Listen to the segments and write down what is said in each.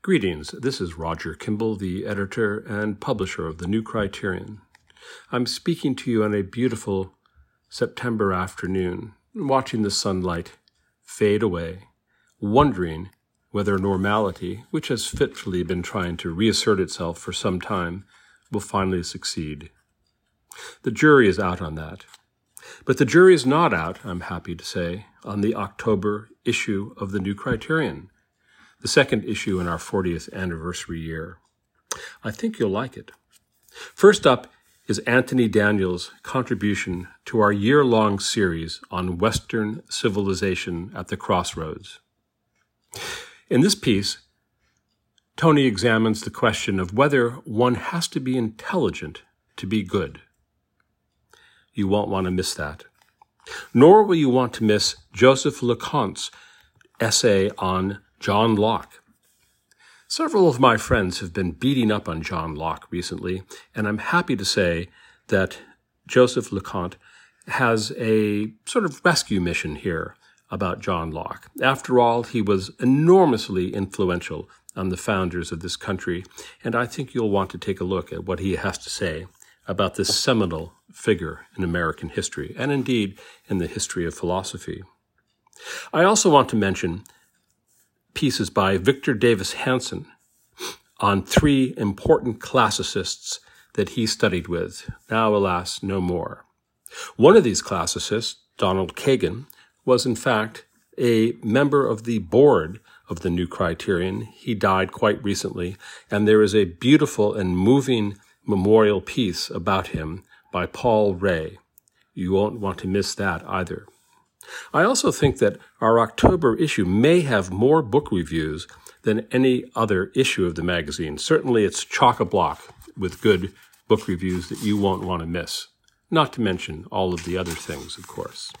Greetings. This is Roger Kimball, the editor and publisher of the New Criterion. I'm speaking to you on a beautiful September afternoon, watching the sunlight fade away, wondering whether normality, which has fitfully been trying to reassert itself for some time, will finally succeed. The jury is out on that. But the jury is not out, I'm happy to say, on the October issue of the New Criterion the second issue in our 40th anniversary year. I think you'll like it. First up is Anthony Daniels' contribution to our year long series on Western civilization at the crossroads. In this piece, Tony examines the question of whether one has to be intelligent to be good. You won't want to miss that. Nor will you want to miss Joseph Loconte's essay on John Locke. Several of my friends have been beating up on John Locke recently, and I'm happy to say that Joseph Loconte has a sort of rescue mission here about John Locke. After all, he was enormously influential on the founders of this country, and I think you'll want to take a look at what he has to say about this seminal figure in American history, and indeed in the history of philosophy. I also want to mention pieces by Victor Davis Hanson on three important classicists that he studied with, now, alas, no more. One of these classicists, Donald Kagan, was in fact a member of the board of the New Criterion. He died quite recently, and there is a beautiful and moving memorial piece about him by Paul Rahe. You won't want to miss that either. I also think that our October issue may have more book reviews than any other issue of the magazine. Certainly, it's chock a block with good book reviews that you won't want to miss, not to mention all of the other things, of course.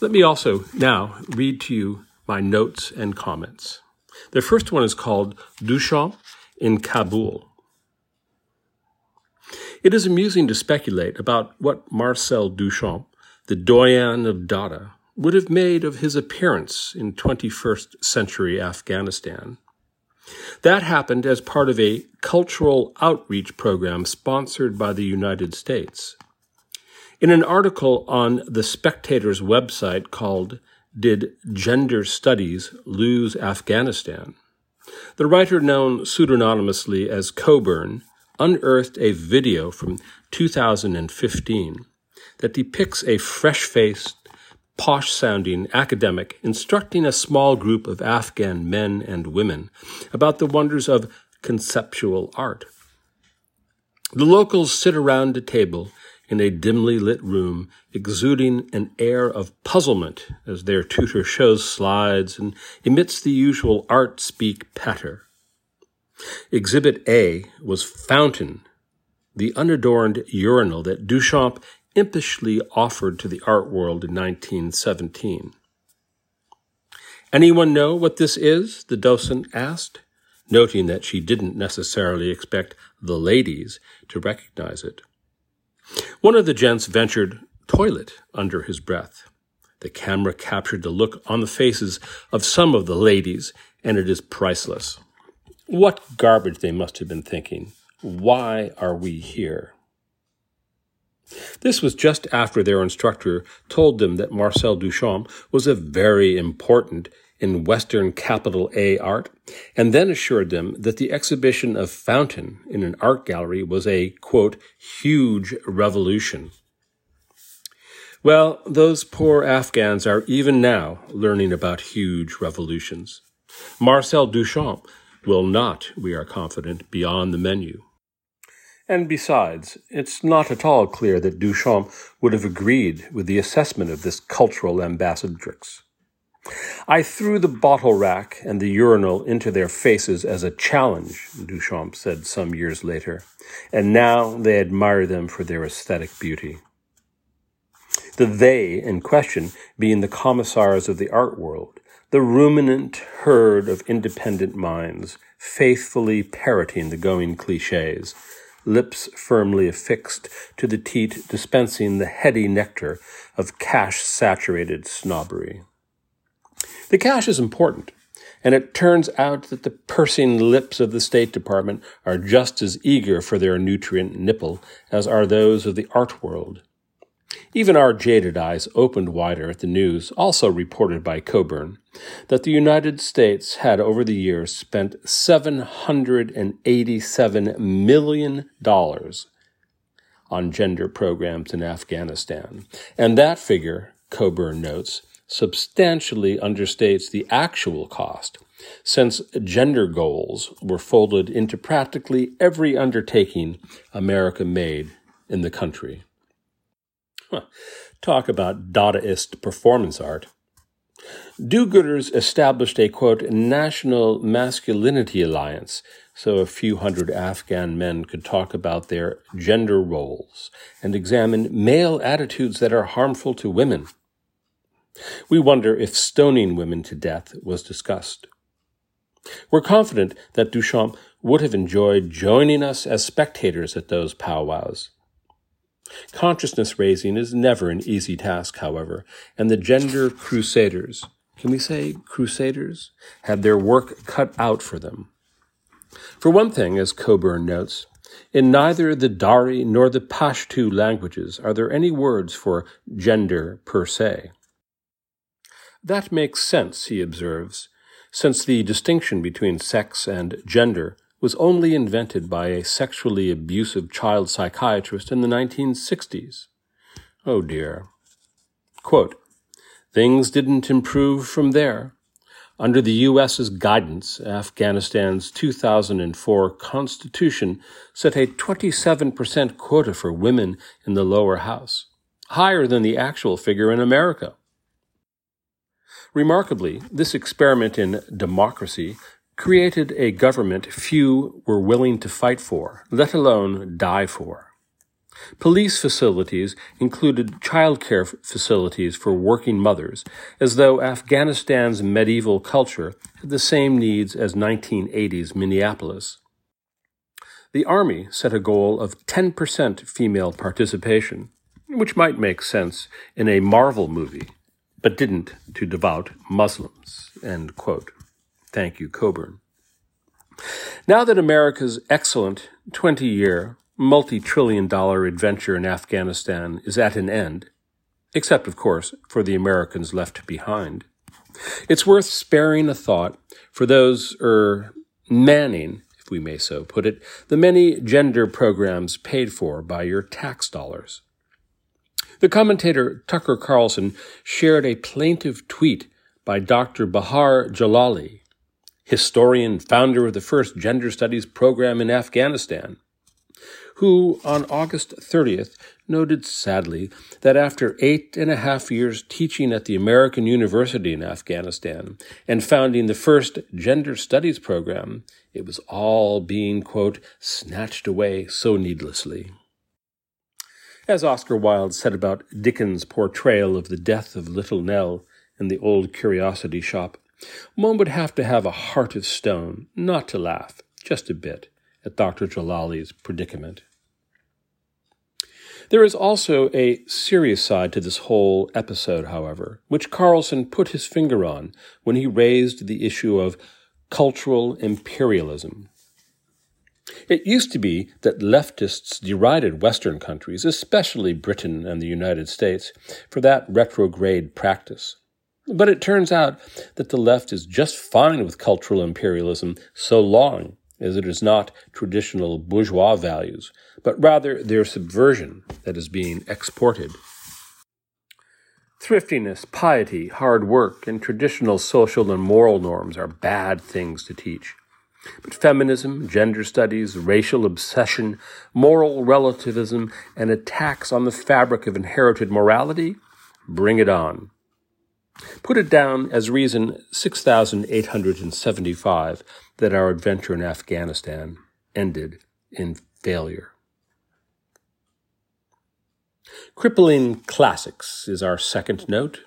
Let me also now read to you my notes and comments. The first one is called Duchamp in Kabul. It is amusing to speculate about what Marcel Duchamp the doyen of Dada, would have made of his appearance in 21st century Afghanistan. That happened as part of a cultural outreach program sponsored by the United States. In an article on the Spectator's website called Did Gender Studies Lose Afghanistan? The writer, known pseudonymously as Cockburn, unearthed a video from 2015 that depicts a fresh faced, posh sounding academic instructing a small group of Afghan men and women about the wonders of conceptual art. The locals sit around a table in a dimly lit room, exuding an air of puzzlement as their tutor shows slides and emits the usual art speak patter. Exhibit A was Fountain, the unadorned urinal that Duchamp impishly offered to the art world in 1917. Anyone know what this is? the docent asked, noting that she didn't necessarily expect the ladies to recognize it. One of the gents ventured toilet under his breath. The camera captured the look on the faces of some of the ladies, and it is priceless. What garbage they must have been thinking. Why are we here? This was just after their instructor told them that Marcel Duchamp was a very important in Western capital A art, and then assured them that the exhibition of Fountain in an art gallery was a, quote, huge revolution. Well, those poor Afghans are even now learning about huge revolutions. Marcel Duchamp will not, we are confident, be on the menu. And besides, it's not at all clear that Duchamp would have agreed with the assessment of this cultural ambassadrix. I threw the bottle rack and the urinal into their faces as a challenge, Duchamp said some years later, and now they admire them for their aesthetic beauty. The they in question being the commissars of the art world, the ruminant herd of independent minds, faithfully parroting the going cliches, lips firmly affixed to the teat dispensing the heady nectar of cash saturated snobbery. The cash is important, and it turns out that the pursing lips of the State Department are just as eager for their nutrient nipple as are those of the art world. Even our jaded eyes opened wider at the news, also reported by Cockburn, that the United States had over the years spent $787 million on gender programs in Afghanistan. And that figure, Cockburn notes, substantially understates the actual cost, since gender goals were folded into practically every undertaking America made in the country. Talk about Dadaist performance art. Do gooders established a quote, national masculinity alliance so a few hundred Afghan men could talk about their gender roles and examine male attitudes that are harmful to women. We wonder if stoning women to death was discussed. We're confident that Duchamp would have enjoyed joining us as spectators at those powwows. Consciousness raising is never an easy task, however, and the gender crusaders, can we say crusaders, had their work cut out for them. For one thing, as Cockburn notes, in neither the Dari nor the Pashto languages are there any words for gender per se. That makes sense, he observes, since the distinction between sex and gender was only invented by a sexually abusive child psychiatrist in the 1960s. Oh dear. Quote, Things didn't improve from there. Under the U.S.'s guidance, Afghanistan's 2004 constitution set a 27% quota for women in the lower house, higher than the actual figure in America. Remarkably, this experiment in democracy created a government few were willing to fight for, let alone die for. Police facilities included childcare facilities for working mothers, as though Afghanistan's medieval culture had the same needs as 1980s Minneapolis. The Army set a goal of 10% female participation, which might make sense in a Marvel movie, but didn't to devout Muslims. Thank you, Cockburn. Now that America's excellent 20 year multi trillion dollar adventure in Afghanistan is at an end, except, of course, for the Americans left behind. It's worth sparing a thought for those, er, manning, if we may so put it, the many gender programs paid for by your tax dollars. The commentator Tucker Carlson shared a plaintive tweet by Dr. Bahar Jalali, historian, founder of the first gender studies program in Afghanistan, who on August 30th noted sadly that after eight and a half years teaching at the American University in Afghanistan and founding the first gender studies program, it was all being, quote, snatched away so needlessly. As Oscar Wilde said about Dickens' portrayal of the death of Little Nell in the old curiosity shop, one would have to have a heart of stone not to laugh, just a bit, at Dr. Jalali's predicament. There is also a serious side to this whole episode, however, which Carlson put his finger on when he raised the issue of cultural imperialism. It used to be that leftists derided Western countries, especially Britain and the United States, for that retrograde practice. But it turns out that the left is just fine with cultural imperialism so long as it is not traditional bourgeois values, but rather their subversion that is being exported. Thriftiness, piety, hard work, and traditional social and moral norms are bad things to teach. But feminism, gender studies, racial obsession, moral relativism, and attacks on the fabric of inherited morality, bring it on. Put it down as reason 6875 that our adventure in Afghanistan ended in failure. Crippling classics is our second note.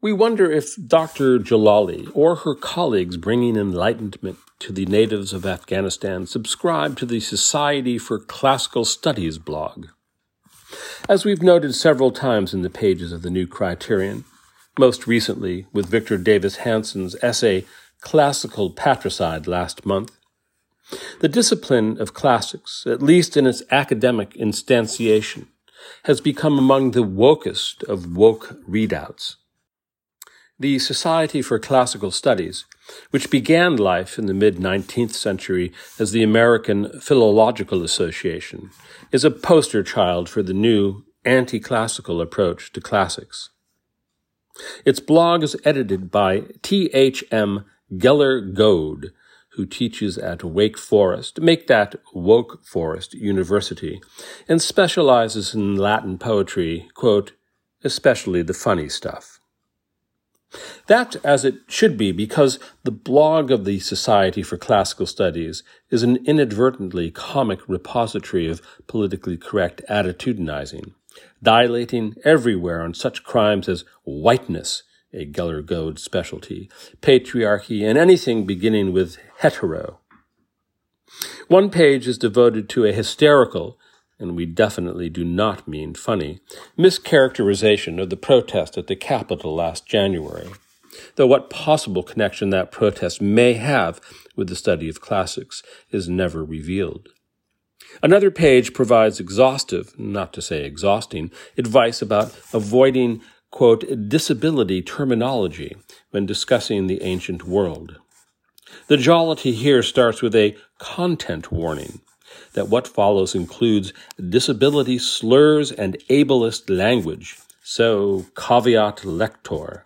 We wonder if Dr. Jalali or her colleagues bringing enlightenment to the natives of Afghanistan subscribe to the Society for Classical Studies blog. As we've noted several times in the pages of the new criterion, most recently with Victor Davis Hanson's essay Classical Patricide last month. The discipline of classics, at least in its academic instantiation, has become among the wokest of woke readouts. The Society for Classical Studies, which began life in the mid 19th century as the American Philological Association, is a poster child for the new anti classical approach to classics. Its blog is edited by T.H.M. Gellar-Goad, who teaches at Wake Forest, make that Woke Forest University, and specializes in Latin poetry, quote, especially the funny stuff. That as it should be, because the blog of the Society for Classical Studies is an inadvertently comic repository of politically correct attitudinizing, dilating everywhere on such crimes as whiteness, a Gellar-Goad specialty, patriarchy, and anything beginning with hetero. One page is devoted to a hysterical, and we definitely do not mean funny, mischaracterization of the protest at the Capitol last January, though what possible connection that protest may have with the study of classics is never revealed. Another page provides exhaustive, not to say exhausting, advice about avoiding, quote, disability terminology when discussing the ancient world. The jollity here starts with a content warning that what follows includes disability slurs and ableist language, so caveat lector.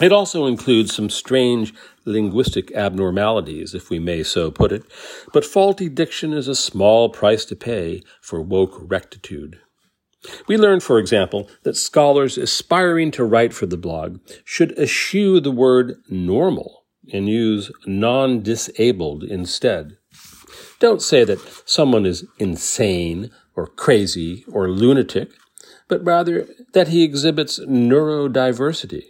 It also includes some strange linguistic abnormalities, if we may so put it, but faulty diction is a small price to pay for woke rectitude. We learn, for example, that scholars aspiring to write for the blog should eschew the word normal and use non disabled instead. Don't say that someone is insane or crazy or lunatic, but rather that he exhibits neurodiversity.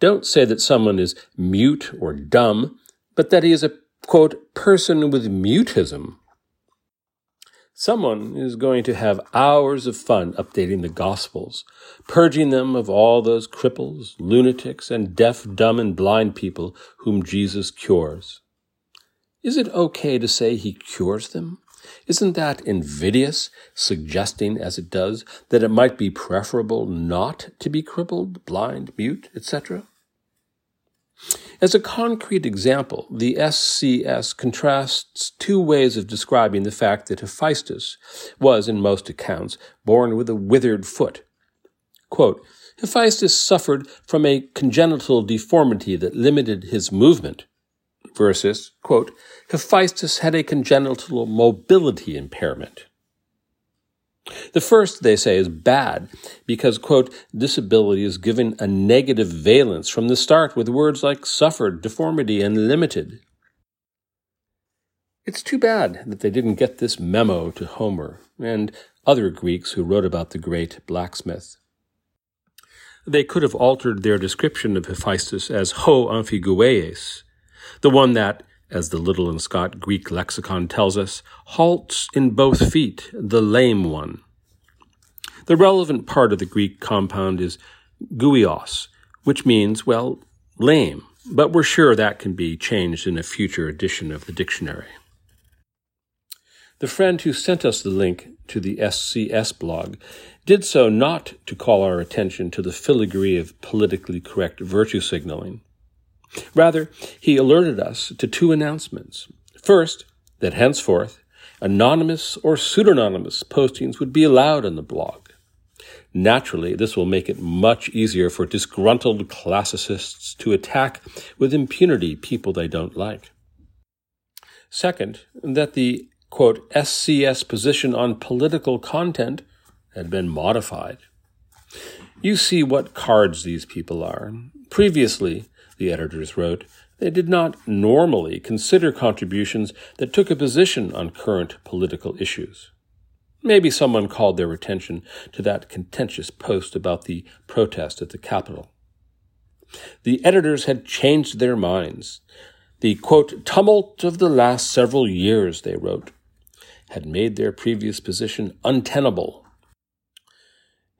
Don't say that someone is mute or dumb, but that he is a, quote, person with mutism. Someone is going to have hours of fun updating the Gospels, purging them of all those cripples, lunatics, and deaf, dumb, and blind people whom Jesus cures. Is it okay to say he cures them? Isn't that invidious, suggesting, as it does, that it might be preferable not to be crippled, blind, mute, etc.? As a concrete example, the SCS contrasts two ways of describing the fact that Hephaestus was, in most accounts, born with a withered foot. Quote, Hephaestus suffered from a congenital deformity that limited his movement versus, quote, Hephaestus had a congenital mobility impairment. The first, they say, is bad because, quote, disability is given a negative valence from the start with words like suffered, deformity, and limited. It's too bad that they didn't get this memo to Homer and other Greeks who wrote about the great blacksmith. They could have altered their description of Hephaestus as ho amphigoueis, the one that, as the Liddell and Scott Greek lexicon tells us, halts in both feet, the lame one. The relevant part of the Greek compound is guios, which means, well, lame, but we're sure that can be changed in a future edition of the dictionary. The friend who sent us the link to the SCS blog did so not to call our attention to the filigree of politically correct virtue signaling. Rather, he alerted us to two announcements. First, that henceforth, anonymous or pseudonymous postings would be allowed on the blog. Naturally, this will make it much easier for disgruntled classicists to attack with impunity people they don't like. Second, that the quote, SCS position on political content had been modified. You see what cards these people are. Previously, the editors wrote, they did not normally consider contributions that took a position on current political issues. Maybe someone called their attention to that contentious post about the protest at the Capitol. The editors had changed their minds. The quote, tumult of the last several years, they wrote, had made their previous position untenable.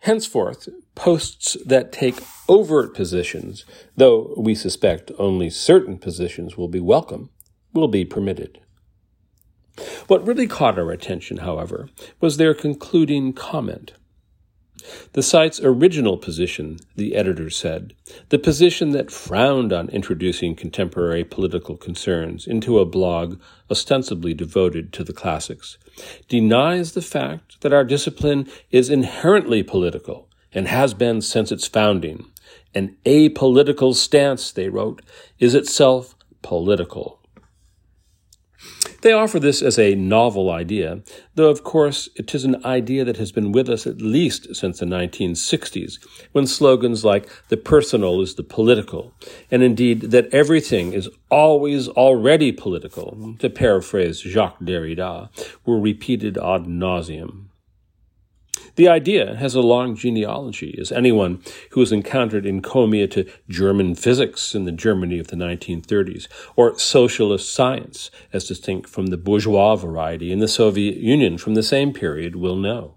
Henceforth, posts that take overt positions, though we suspect only certain positions will be welcome, will be permitted. What really caught our attention, however, was their concluding comment. The site's original position, the editor said, the position that frowned on introducing contemporary political concerns into a blog ostensibly devoted to the classics, denies the fact that our discipline is inherently political and has been since its founding. An apolitical stance, they wrote, is itself political. They offer this as a novel idea, though of course it is an idea that has been with us at least since the 1960s, when slogans like the personal is the political, and indeed that everything is always already political, to paraphrase Jacques Derrida, were repeated ad nauseum. The idea has a long genealogy, as anyone who has encountered encomia to German physics in the Germany of the 1930s, or socialist science, as distinct from the bourgeois variety in the Soviet Union from the same period, will know.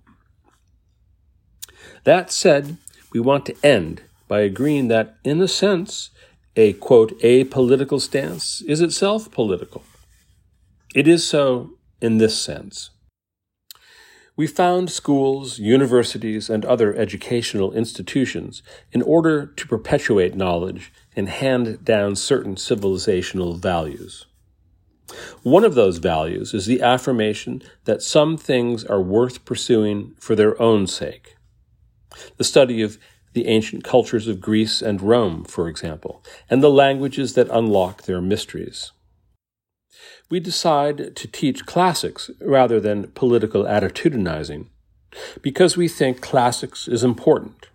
That said, we want to end by agreeing that, in a sense, a quote, apolitical stance is itself political. It is so in this sense. We found schools, universities, and other educational institutions in order to perpetuate knowledge and hand down certain civilizational values. One of those values is the affirmation that some things are worth pursuing for their own sake. The study of the ancient cultures of Greece and Rome, for example, and the languages that unlock their mysteries we decide to teach classics rather than political attitudinizing because we think classics is important.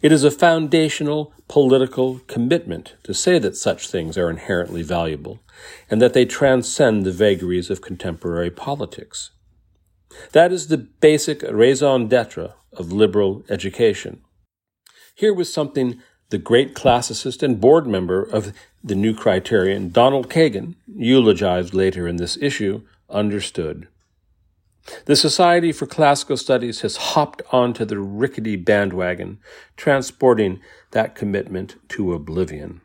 It is a foundational political commitment to say that such things are inherently valuable and that they transcend the vagaries of contemporary politics. That is the basic raison d'etre of liberal education. Here was something the great classicist and board member of the new criterion, Donald Kagan, eulogized later in this issue, understood. The Society for Classical Studies has hopped onto the rickety bandwagon, transporting that commitment to oblivion.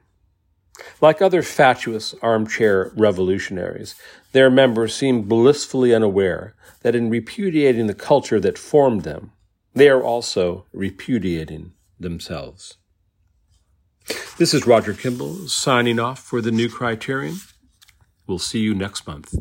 Like other fatuous armchair revolutionaries, their members seem blissfully unaware that in repudiating the culture that formed them, they are also repudiating themselves. This is Roger Kimball signing off for the new criterion. We'll see you next month.